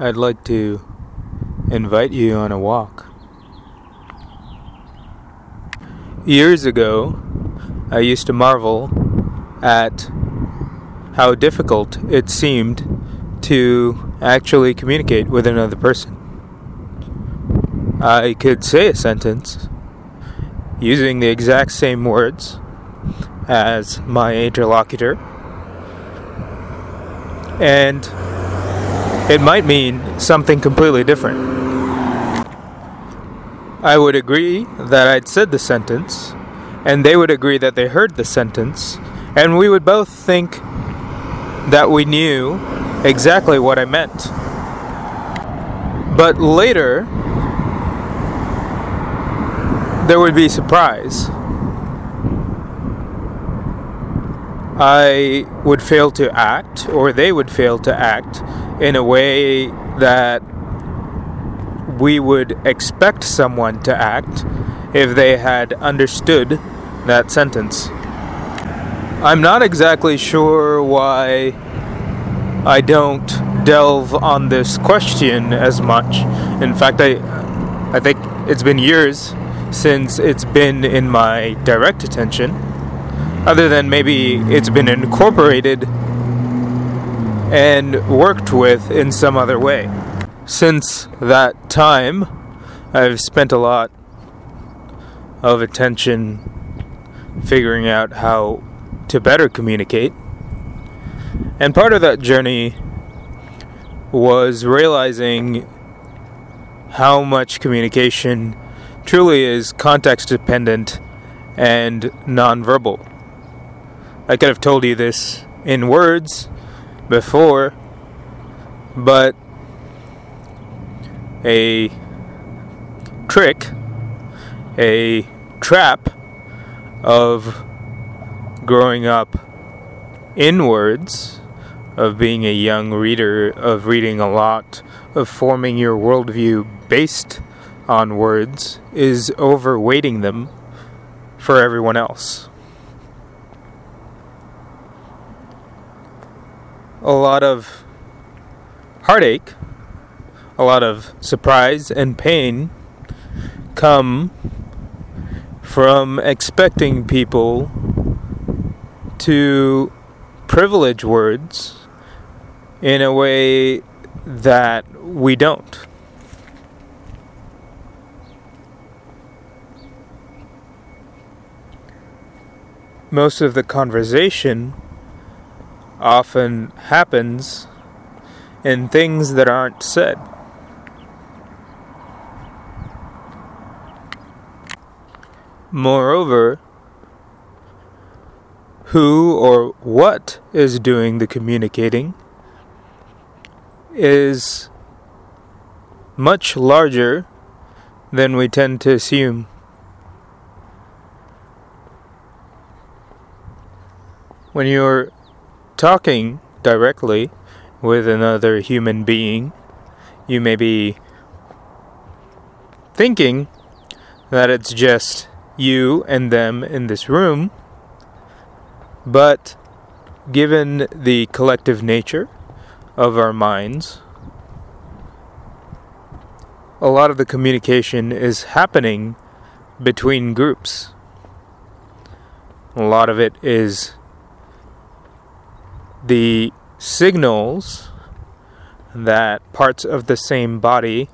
I'd like to invite you on a walk. Years ago, I used to marvel at how difficult it seemed to actually communicate with another person. I could say a sentence using the exact same words as my interlocutor, and it might mean something completely different. I would agree that I'd said the sentence, and they would agree that they heard the sentence, and we would both think that we knew exactly what I meant. But later, there would be surprise. I would fail to act, or they would fail to act in a way that we would expect someone to act if they had understood that sentence. I'm not exactly sure why I don't delve on this question as much. In fact, I I think it's been years since it's been in my direct attention. Other than maybe it's been incorporated and worked with in some other way since that time, I've spent a lot of attention figuring out how to better communicate. And part of that journey was realizing how much communication truly is context dependent and nonverbal. I could have told you this in words before, but a trick, a trap of growing up inwards, of being a young reader, of reading a lot, of forming your worldview based on words, is overweighting them for everyone else. A lot of heartache a lot of surprise and pain come from expecting people to privilege words in a way that we don't. Most of the conversation often happens in things that aren't said. Moreover, who or what is doing the communicating is much larger than we tend to assume. When you're talking directly with another human being, you may be thinking that it's just you and them in this room, but given the collective nature of our minds, a lot of the communication is happening between groups. A lot of it is the signals that parts of the same body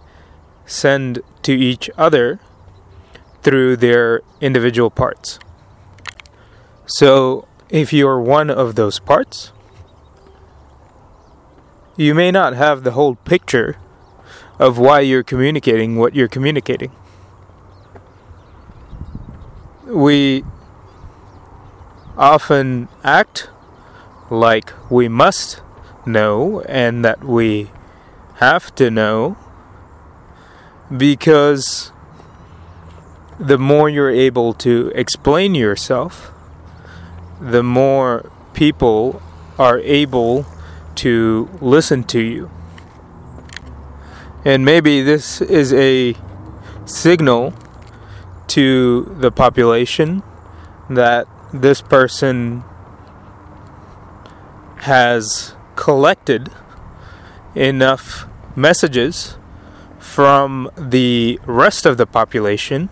send to each other through their individual parts. So, if you're one of those parts, you may not have the whole picture of why you're communicating what you're communicating. We often act like we must know and that we have to know because the more you're able to explain yourself, the more people are able to listen to you. And maybe this is a signal to the population that this person has collected enough messages from the rest of the population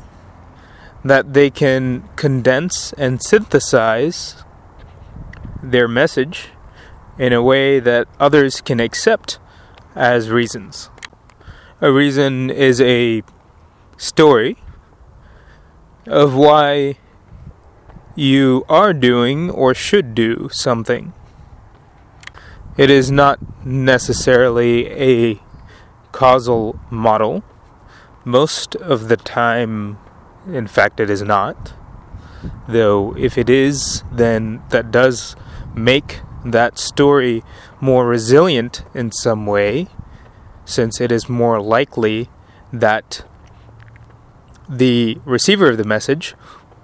that they can condense and synthesize their message in a way that others can accept as reasons. A reason is a story of why you are doing or should do something. It is not necessarily a causal model. Most of the time, in fact, it is not. Though, if it is, then that does make that story more resilient in some way, since it is more likely that the receiver of the message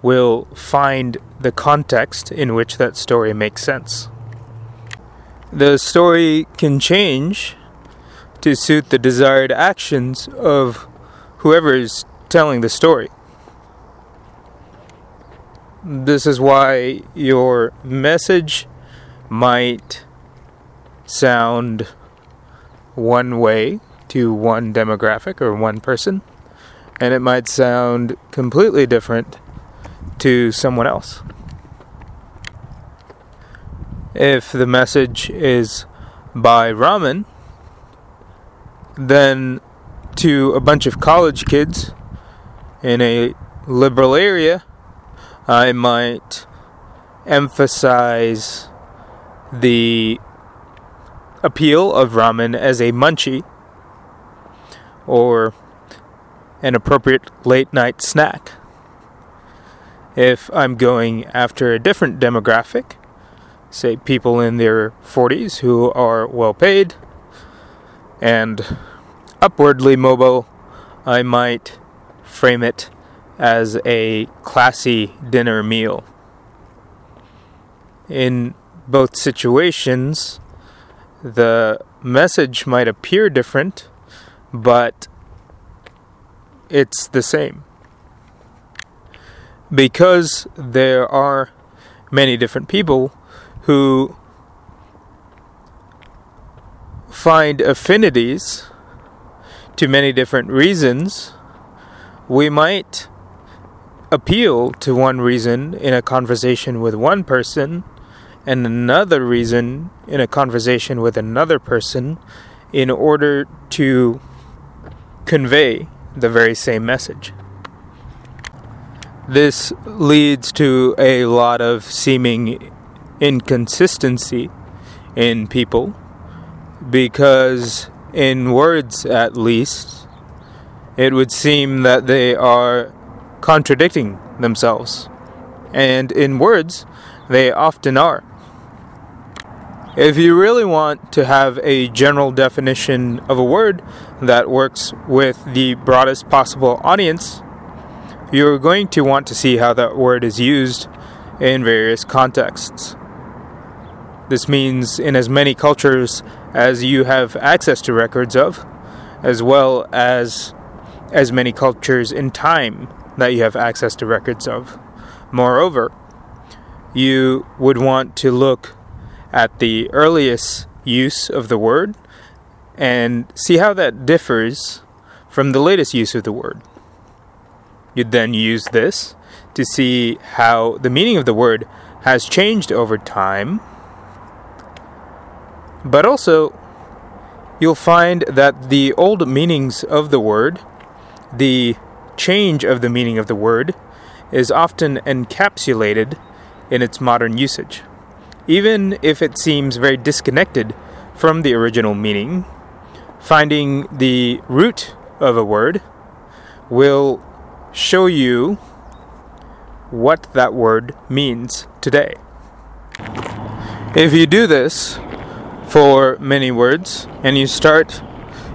will find the context in which that story makes sense. The story can change to suit the desired actions of whoever is telling the story. This is why your message might sound one way to one demographic or one person, and it might sound completely different to someone else. If the message is buy ramen, then to a bunch of college kids in a liberal area, I might emphasize the appeal of ramen as a munchie or an appropriate late night snack. If I'm going after a different demographic, say people in their 40s who are well paid and upwardly mobile, I might frame it as a classy dinner meal. In both situations, the message might appear different, but it's the same. Because there are many different people who find affinities to many different reasons, we might appeal to one reason in a conversation with one person and another reason in a conversation with another person in order to convey the very same message. This leads to a lot of seeming inconsistency in people because, in words at least, it would seem that they are contradicting themselves. And in words, they often are. If you really want to have a general definition of a word that works with the broadest possible audience, you're going to want to see how that word is used in various contexts. This means in as many cultures as you have access to records of, as well as as many cultures in time that you have access to records of. Moreover, you would want to look at the earliest use of the word and see how that differs from the latest use of the word. You'd then use this to see how the meaning of the word has changed over time, but also you'll find that the old meanings of the word, the change of the meaning of the word, is often encapsulated in its modern usage even if it seems very disconnected from the original meaning, finding the root of a word will show you what that word means today. If you do this for many words and you start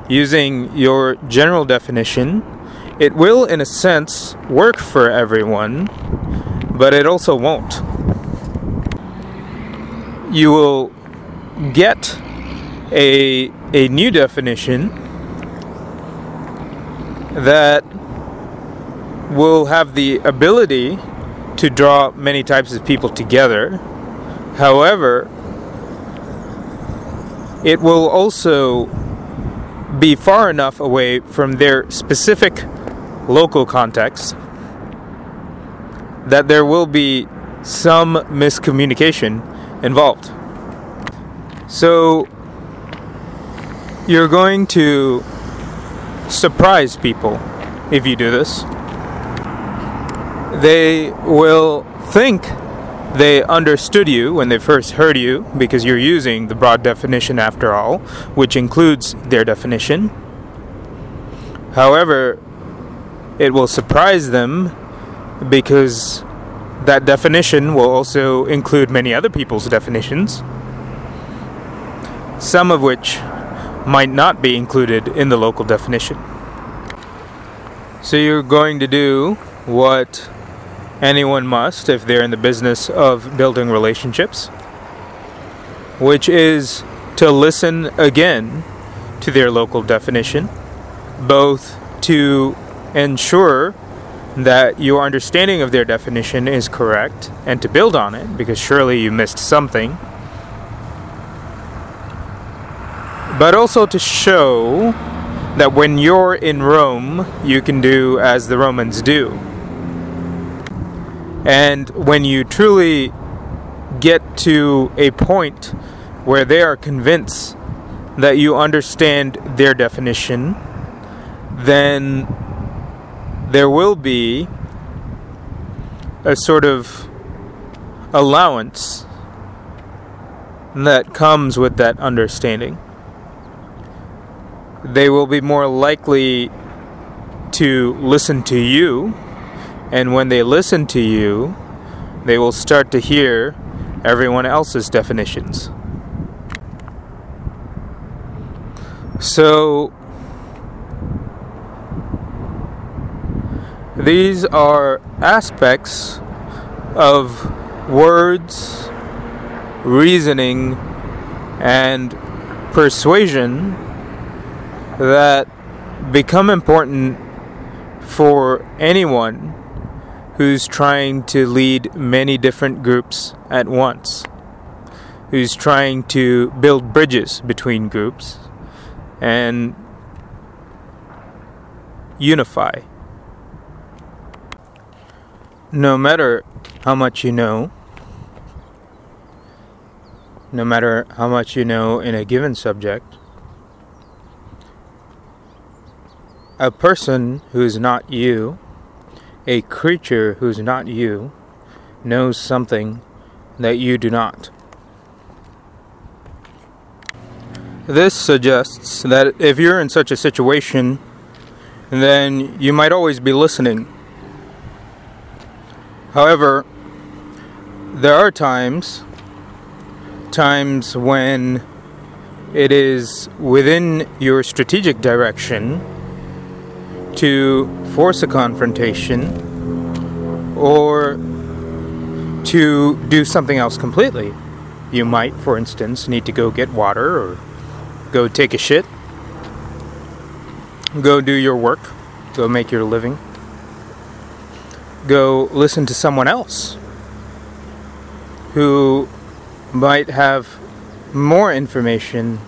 using your general definition, it will, in a sense, work for everyone, but it also won't you will get a, a new definition that will have the ability to draw many types of people together. However, it will also be far enough away from their specific local context that there will be some miscommunication involved. So, you're going to surprise people if you do this. They will think they understood you when they first heard you because you're using the broad definition after all, which includes their definition. However, it will surprise them because that definition will also include many other people's definitions, some of which might not be included in the local definition. So you're going to do what anyone must if they're in the business of building relationships, which is to listen again to their local definition, both to ensure that your understanding of their definition is correct and to build on it, because surely you missed something, but also to show that when you're in Rome, you can do as the Romans do and when you truly get to a point where they are convinced that you understand their definition, then there will be a sort of allowance that comes with that understanding. They will be more likely to listen to you and when they listen to you, they will start to hear everyone else's definitions. So, these are aspects of words, reasoning, and persuasion that become important for anyone who's trying to lead many different groups at once, who's trying to build bridges between groups and unify. No matter how much you know, no matter how much you know in a given subject, a person who's not you a creature who's not you knows something that you do not. This suggests that if you're in such a situation, then you might always be listening. However, there are times times when it is within your strategic direction to force a confrontation or to do something else completely. You might, for instance, need to go get water or go take a shit, go do your work, go make your living, go listen to someone else who might have more information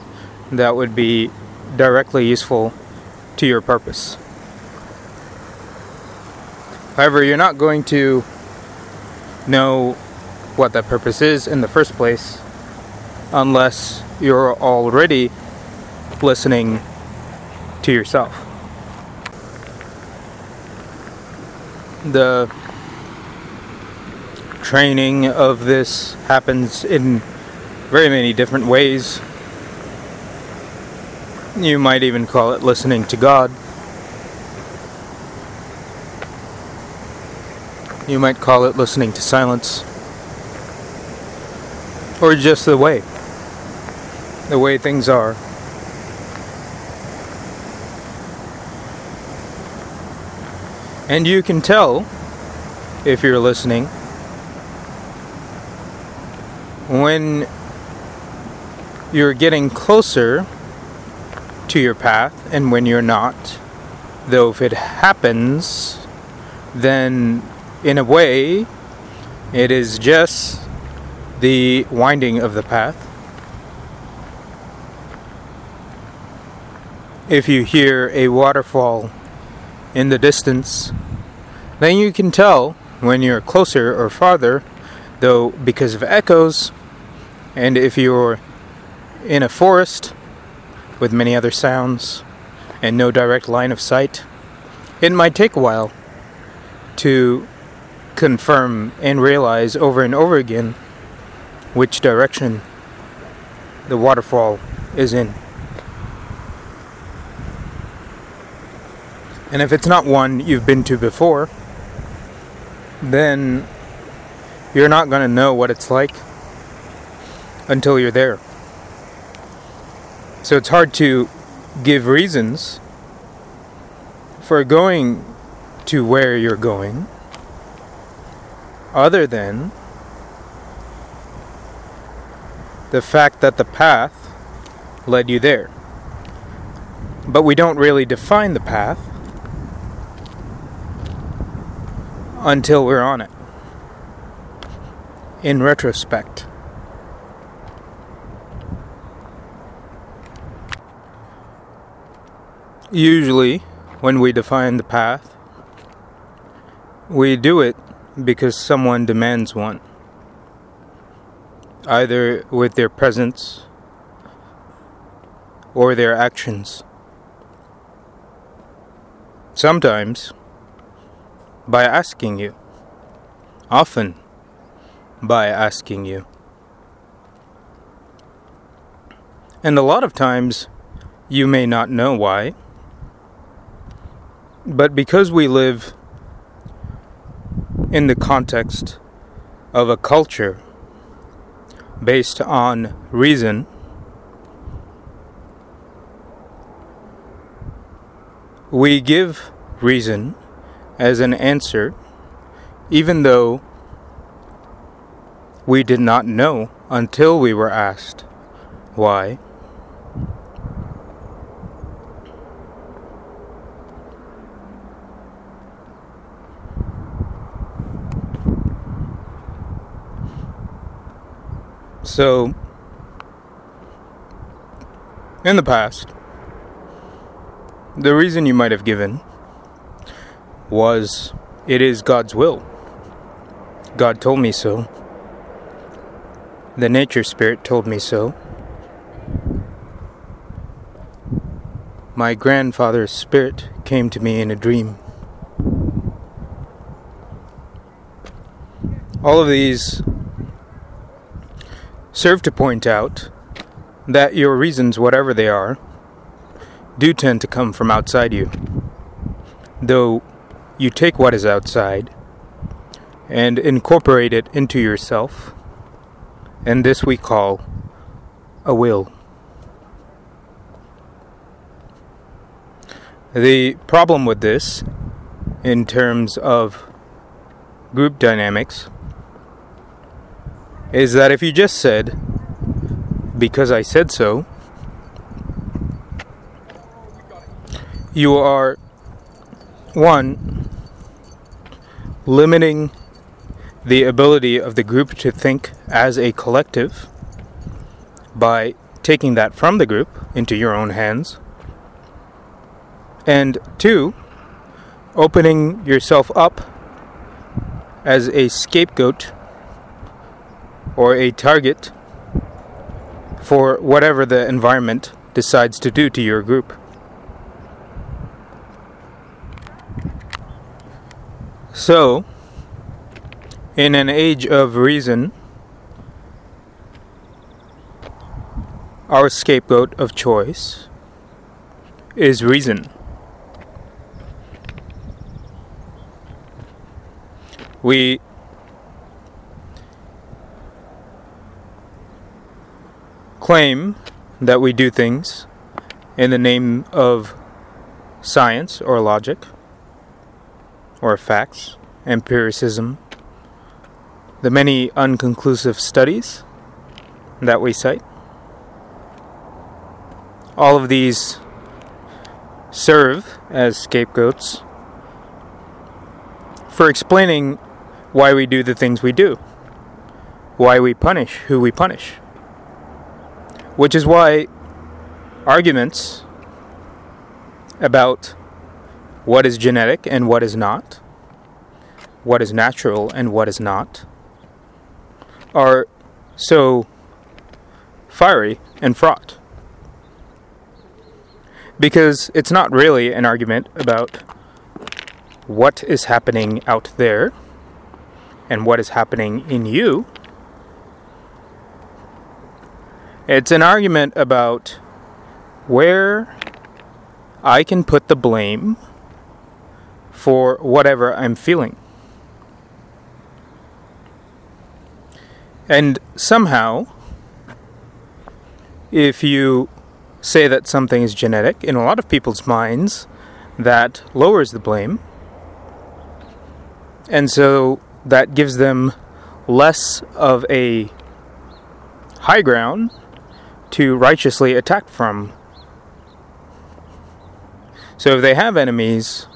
that would be directly useful to your purpose. However, you're not going to know what that purpose is in the first place unless you're already listening to yourself. The training of this happens in very many different ways. You might even call it listening to God. You might call it listening to silence. Or just the way. The way things are. And you can tell if you're listening when you're getting closer to your path and when you're not. Though if it happens, then in a way, it is just the winding of the path. if you hear a waterfall in the distance, then you can tell when you're closer or farther, though because of echoes, and if you're in a forest with many other sounds and no direct line of sight, it might take a while to confirm and realize over and over again which direction the waterfall is in. And if it's not one you've been to before, then you're not going to know what it's like until you're there. So it's hard to give reasons for going to where you're going other than the fact that the path led you there. But we don't really define the path until we're on it. In retrospect. Usually, when we define the path, we do it because someone demands one, either with their presence or their actions. Sometimes, by asking you, often by asking you. And a lot of times, you may not know why. But because we live in the context of a culture based on reason, we give reason as an answer, even though we did not know until we were asked why. So, in the past, the reason you might have given was it is God's will. God told me so. The nature spirit told me so. My grandfather's spirit came to me in a dream. All of these serve to point out that your reasons, whatever they are, do tend to come from outside you. Though you take what is outside and incorporate it into yourself, and this we call a will. The problem with this, in terms of group dynamics, is that if you just said, because I said so, you are, one, limiting the ability of the group to think as a collective by taking that from the group into your own hands. And two, opening yourself up as a scapegoat or a target for whatever the environment decides to do to your group. So, in an age of reason, our scapegoat of choice is reason. We claim that we do things in the name of science or logic or facts, empiricism, the many unconclusive studies that we cite. All of these serve as scapegoats for explaining why we do the things we do, why we punish who we punish. Which is why arguments about what is genetic and what is not, what is natural and what is not, are so fiery and fraught. Because it's not really an argument about what is happening out there and what is happening in you. It's an argument about where I can put the blame for whatever I'm feeling. And somehow, if you say that something is genetic, in a lot of people's minds, that lowers the blame. And so that gives them less of a high ground to righteously attack from. So if they have enemies,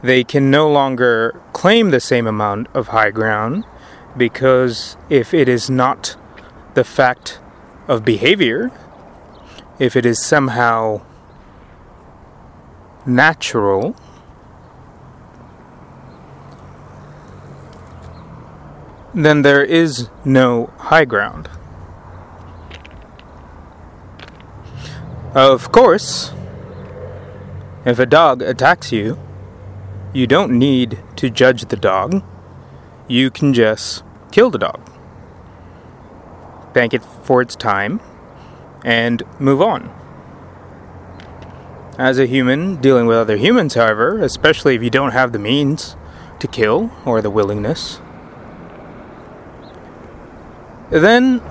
they can no longer claim the same amount of high ground because if it is not the fact of behavior, if it is somehow natural, then there is no high ground. Of course, if a dog attacks you, you don't need to judge the dog. You can just kill the dog, thank it for its time, and move on. As a human dealing with other humans, however, especially if you don't have the means to kill or the willingness, then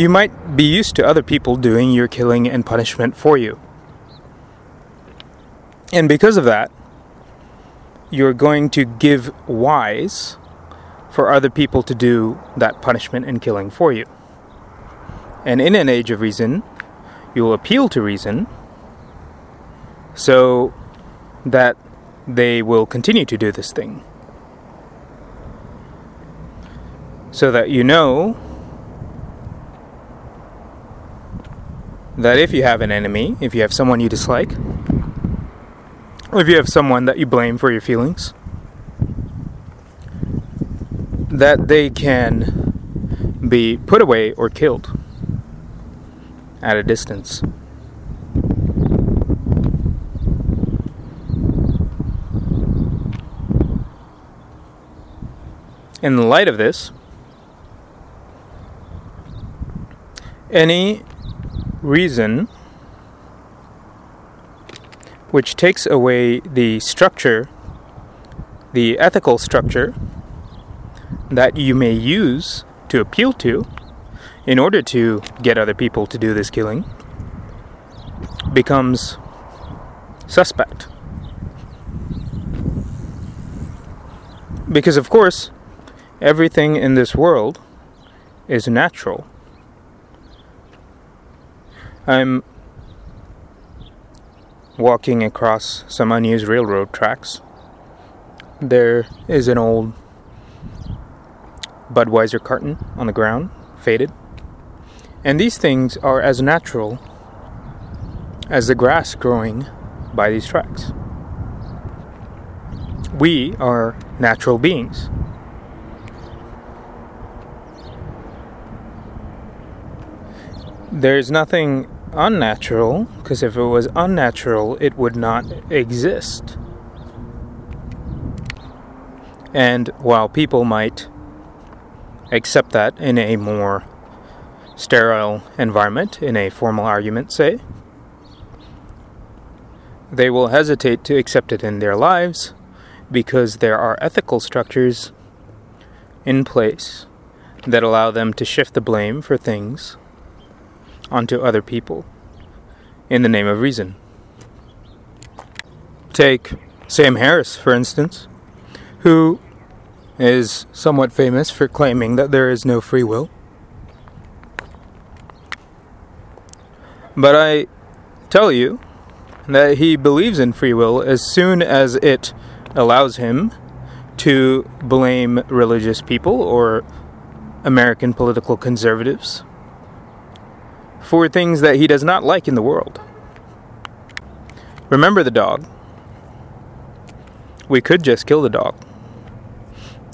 you might be used to other people doing your killing and punishment for you. And because of that, you're going to give wise for other people to do that punishment and killing for you. And in an age of reason, you will appeal to reason so that they will continue to do this thing. So that you know that if you have an enemy, if you have someone you dislike, or if you have someone that you blame for your feelings, that they can be put away or killed at a distance. In light of this, any reason which takes away the structure, the ethical structure that you may use to appeal to in order to get other people to do this killing becomes suspect. Because, of course, everything in this world is natural. I'm walking across some unused railroad tracks. There is an old Budweiser carton on the ground, faded. And these things are as natural as the grass growing by these tracks. We are natural beings. There's nothing unnatural, because if it was unnatural, it would not exist. And while people might accept that in a more sterile environment, in a formal argument, say, they will hesitate to accept it in their lives because there are ethical structures in place that allow them to shift the blame for things onto other people in the name of reason. Take Sam Harris, for instance, who is somewhat famous for claiming that there is no free will. But I tell you that he believes in free will as soon as it allows him to blame religious people or American political conservatives for things that he does not like in the world. Remember the dog. We could just kill the dog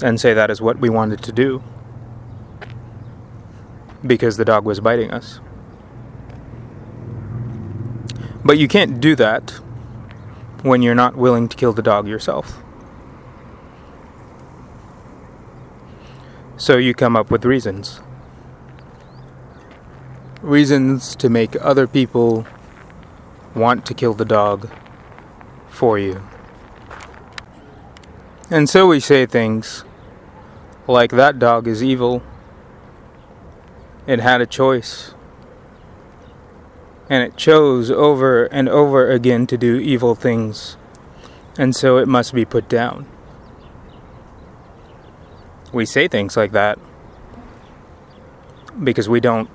and say that is what we wanted to do because the dog was biting us. But you can't do that when you're not willing to kill the dog yourself. So you come up with reasons. Reasons to make other people want to kill the dog for you. And so we say things like that dog is evil. It had a choice. And it chose over and over again to do evil things. And so it must be put down. We say things like that because we don't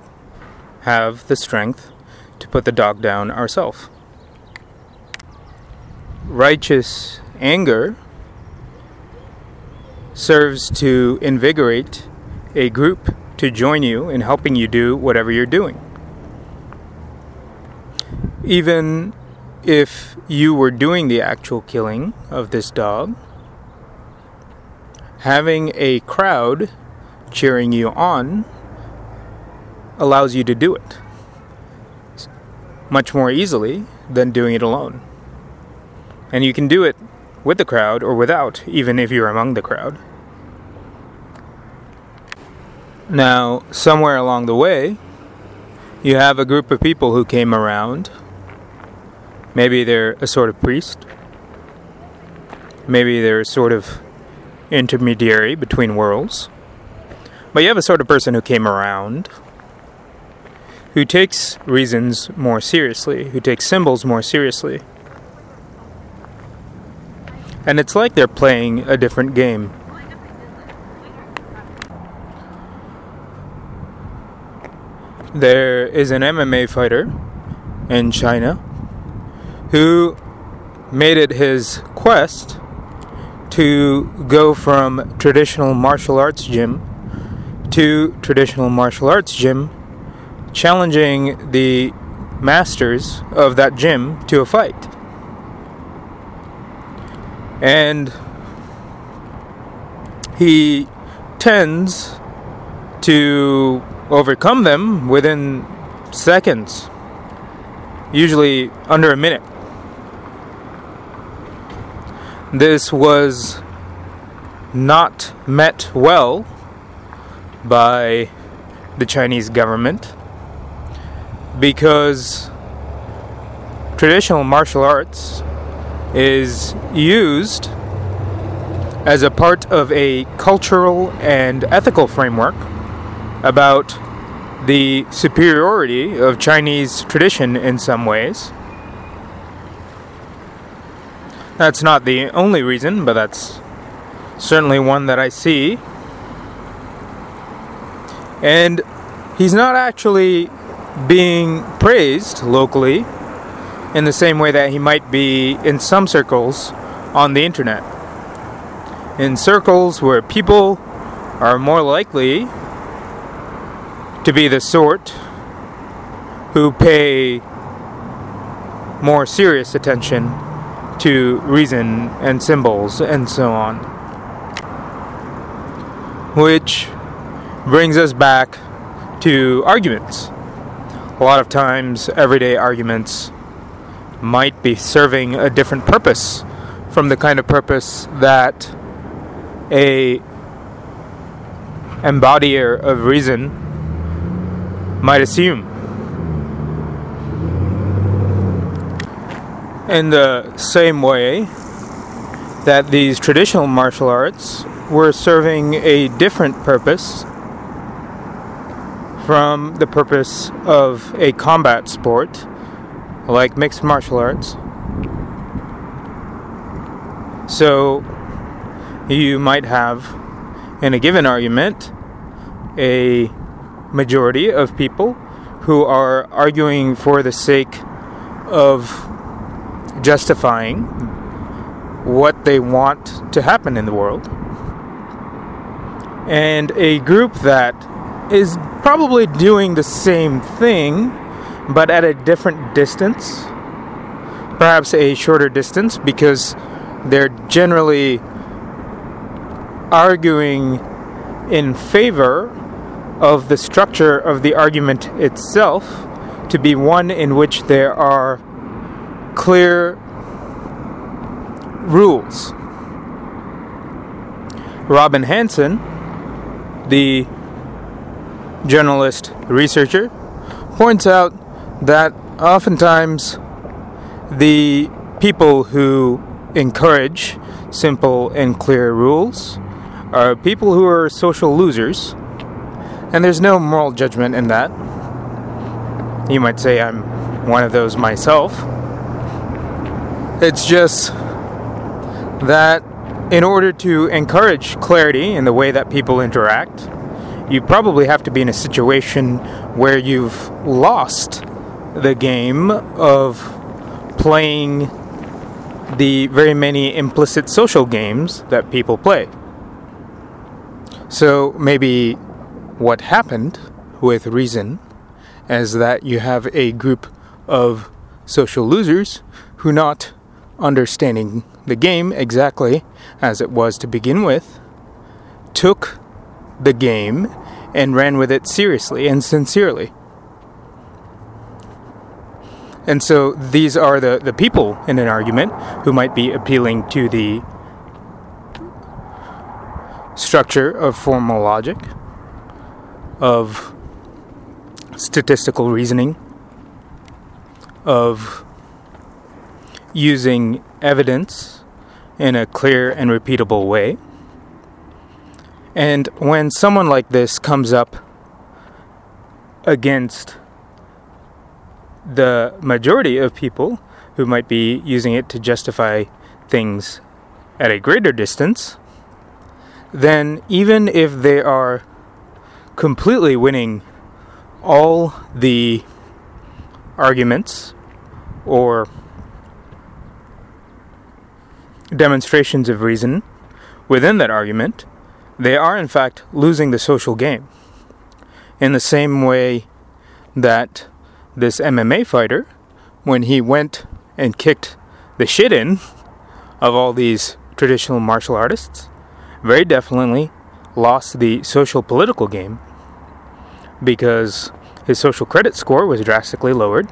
have the strength to put the dog down ourselves. Righteous anger serves to invigorate a group to join you in helping you do whatever you're doing. Even if you were doing the actual killing of this dog, having a crowd cheering you on allows you to do it much more easily than doing it alone. And you can do it with the crowd or without, even if you're among the crowd. Now, somewhere along the way, you have a group of people who came around. Maybe they're a sort of priest. Maybe they're a sort of intermediary between worlds. But you have a sort of person who came around who takes reasons more seriously, who takes symbols more seriously. And it's like they're playing a different game. There is an MMA fighter in China who made it his quest to go from traditional martial arts gym to traditional martial arts gym, challenging the masters of that gym to a fight. And he tends to overcome them within seconds, usually under a minute. This was not met well by the Chinese government because traditional martial arts is used as a part of a cultural and ethical framework about the superiority of Chinese tradition in some ways. That's not the only reason, but that's certainly one that I see. And he's not actually being praised locally in the same way that he might be in some circles on the internet. In circles where people are more likely to be the sort who pay more serious attention to reason and symbols and so on. Which brings us back to arguments. A lot of times, everyday arguments might be serving a different purpose from the kind of purpose that a embodier of reason might assume. In the same way that these traditional martial arts were serving a different purpose from the purpose of a combat sport like mixed martial arts. So you might have, in a given argument, a majority of people who are arguing for the sake of justifying what they want to happen in the world. And a group that is probably doing the same thing but at a different distance perhaps a shorter distance because they're generally arguing in favor of the structure of the argument itself to be one in which there are clear rules. Robin Hanson, the journalist researcher, points out that oftentimes the people who encourage simple and clear rules are people who are social losers, and there's no moral judgment in that. You might say I'm one of those myself. It's just that in order to encourage clarity in the way that people interact, you probably have to be in a situation where you've lost the game of playing the very many implicit social games that people play. So maybe what happened with Reason is that you have a group of social losers who, not understanding the game exactly as it was to begin with, took the game and ran with it seriously and sincerely. And so these are the, the people in an argument who might be appealing to the structure of formal logic, of statistical reasoning, of using evidence in a clear and repeatable way. And when someone like this comes up against the majority of people who might be using it to justify things at a greater distance, then even if they are completely winning all the arguments or demonstrations of reason within that argument, they are in fact losing the social game. In the same way that this MMA fighter, when he went and kicked the shit in of all these traditional martial artists, very definitely lost the social political game because his social credit score was drastically lowered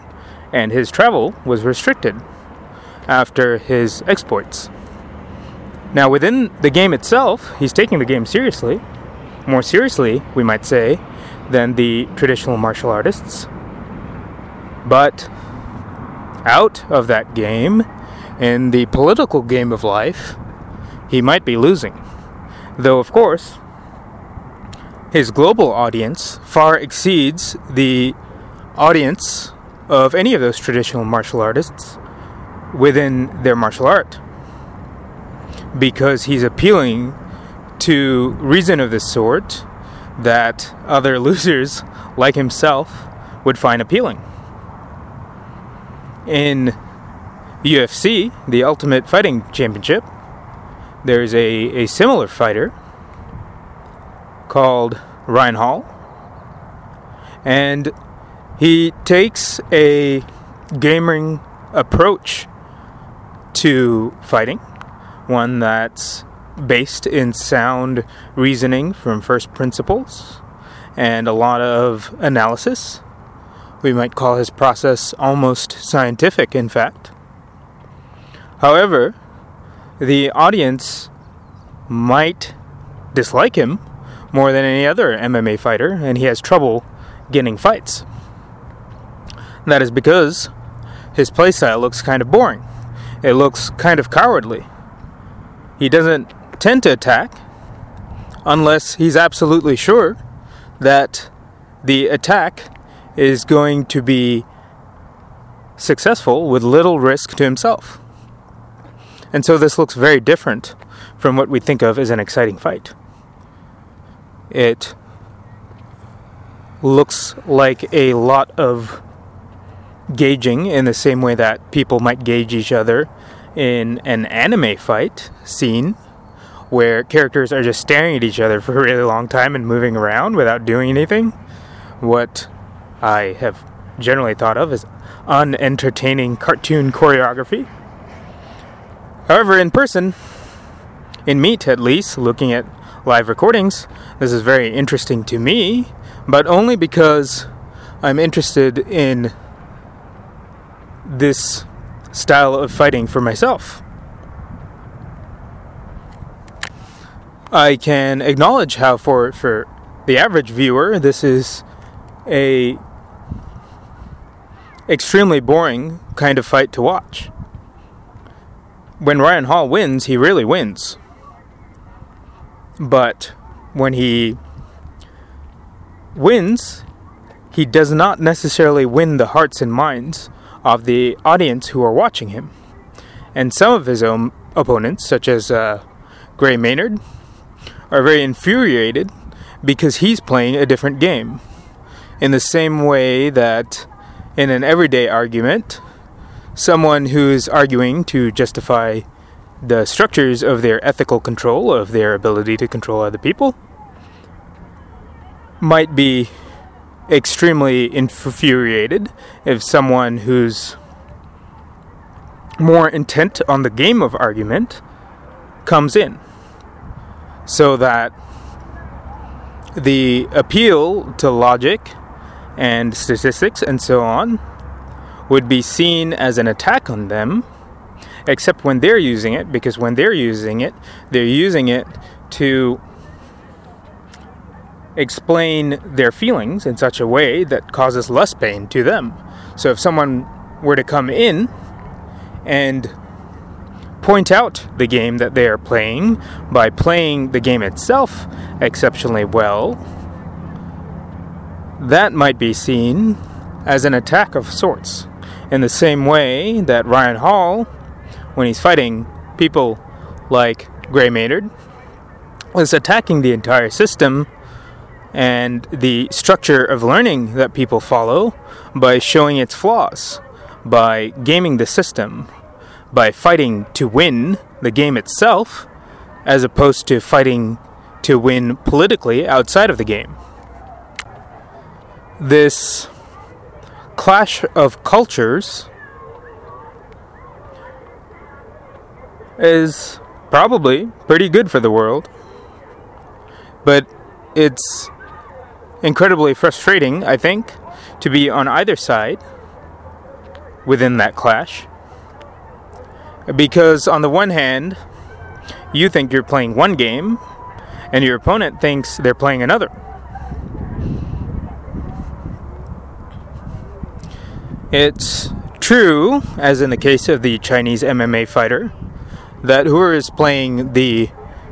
and his travel was restricted after his exports. Now, within the game itself, he's taking the game seriously, more seriously, we might say, than the traditional martial artists. But out of that game, in the political game of life, he might be losing. Though, of course, his global audience far exceeds the audience of any of those traditional martial artists within their martial art. Because he's appealing to reason of this sort that other losers like himself would find appealing. In UFC, the Ultimate Fighting Championship, there's a, a similar fighter called Ryan Hall. And he takes a gaming approach to fighting, one that's based in sound reasoning from first principles and a lot of analysis. We might call his process almost scientific, in fact. However, the audience might dislike him more than any other MMA fighter, and he has trouble getting fights. That is because his playstyle looks kind of boring. It looks kind of cowardly. He doesn't tend to attack unless he's absolutely sure that the attack is going to be successful with little risk to himself. And so this looks very different from what we think of as an exciting fight. It looks like a lot of gauging in the same way that people might gauge each other in an anime fight scene where characters are just staring at each other for a really long time and moving around without doing anything. What I have generally thought of as unentertaining cartoon choreography. However, in person, in Meet at least, looking at live recordings, this is very interesting to me, but only because I'm interested in this style of fighting for myself. I can acknowledge how for for the average viewer this is a extremely boring kind of fight to watch. When Ryan Hall wins, he really wins. But when he wins, he does not necessarily win the hearts and minds of the audience who are watching him. And some of his own opponents, such as uh, Gray Maynard, are very infuriated because he's playing a different game. In the same way that in an everyday argument, someone who's arguing to justify the structures of their ethical control, of their ability to control other people, might be extremely infuriated if someone who's more intent on the game of argument comes in. So that the appeal to logic and statistics and so on would be seen as an attack on them, except when they're using it, because when they're using it, they're using it to explain their feelings in such a way that causes less pain to them. So if someone were to come in and point out the game that they are playing by playing the game itself exceptionally well, that might be seen as an attack of sorts. In the same way that Ryan Hall, when he's fighting people like Gray Maynard, was attacking the entire system and the structure of learning that people follow by showing its flaws, by gaming the system, by fighting to win the game itself, as opposed to fighting to win politically outside of the game. This clash of cultures is probably pretty good for the world, but it's incredibly frustrating, I think, to be on either side within that clash. Because, on the one hand, you think you're playing one game, and your opponent thinks they're playing another. It's true, as in the case of the Chinese MMA fighter, that whoever is playing the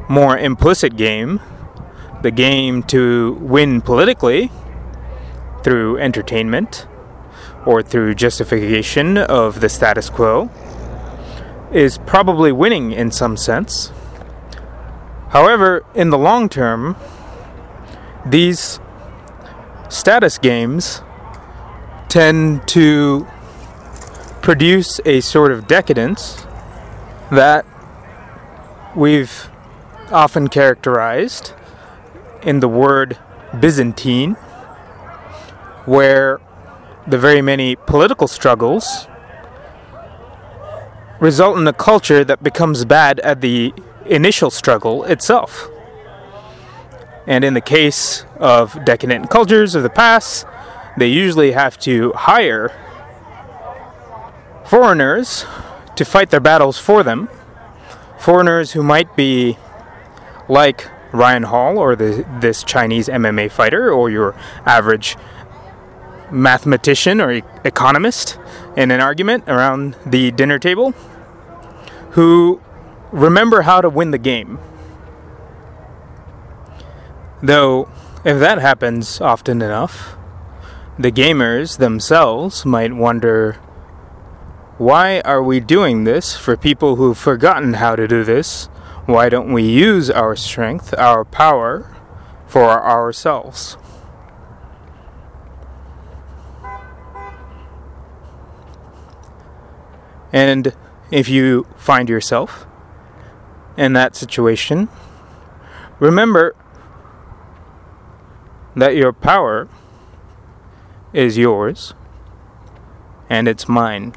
more implicit game the game to win politically through entertainment or through justification of the status quo is probably winning in some sense. However, in the long term, these status games tend to produce a sort of decadence that we've often characterized in the word Byzantine, where the very many political struggles result in a culture that becomes bad at the initial struggle itself. And in the case of decadent cultures of the past, they usually have to hire foreigners to fight their battles for them. Foreigners who might be like Ryan Hall or the, this Chinese MMA fighter or your average mathematician or e- economist in an argument around the dinner table who remember how to win the game. Though, if that happens often enough, the gamers themselves might wonder why are we doing this for people who've forgotten how to do this why don't we use our strength, our power, for ourselves? And if you find yourself in that situation, remember that your power is yours and it's mine.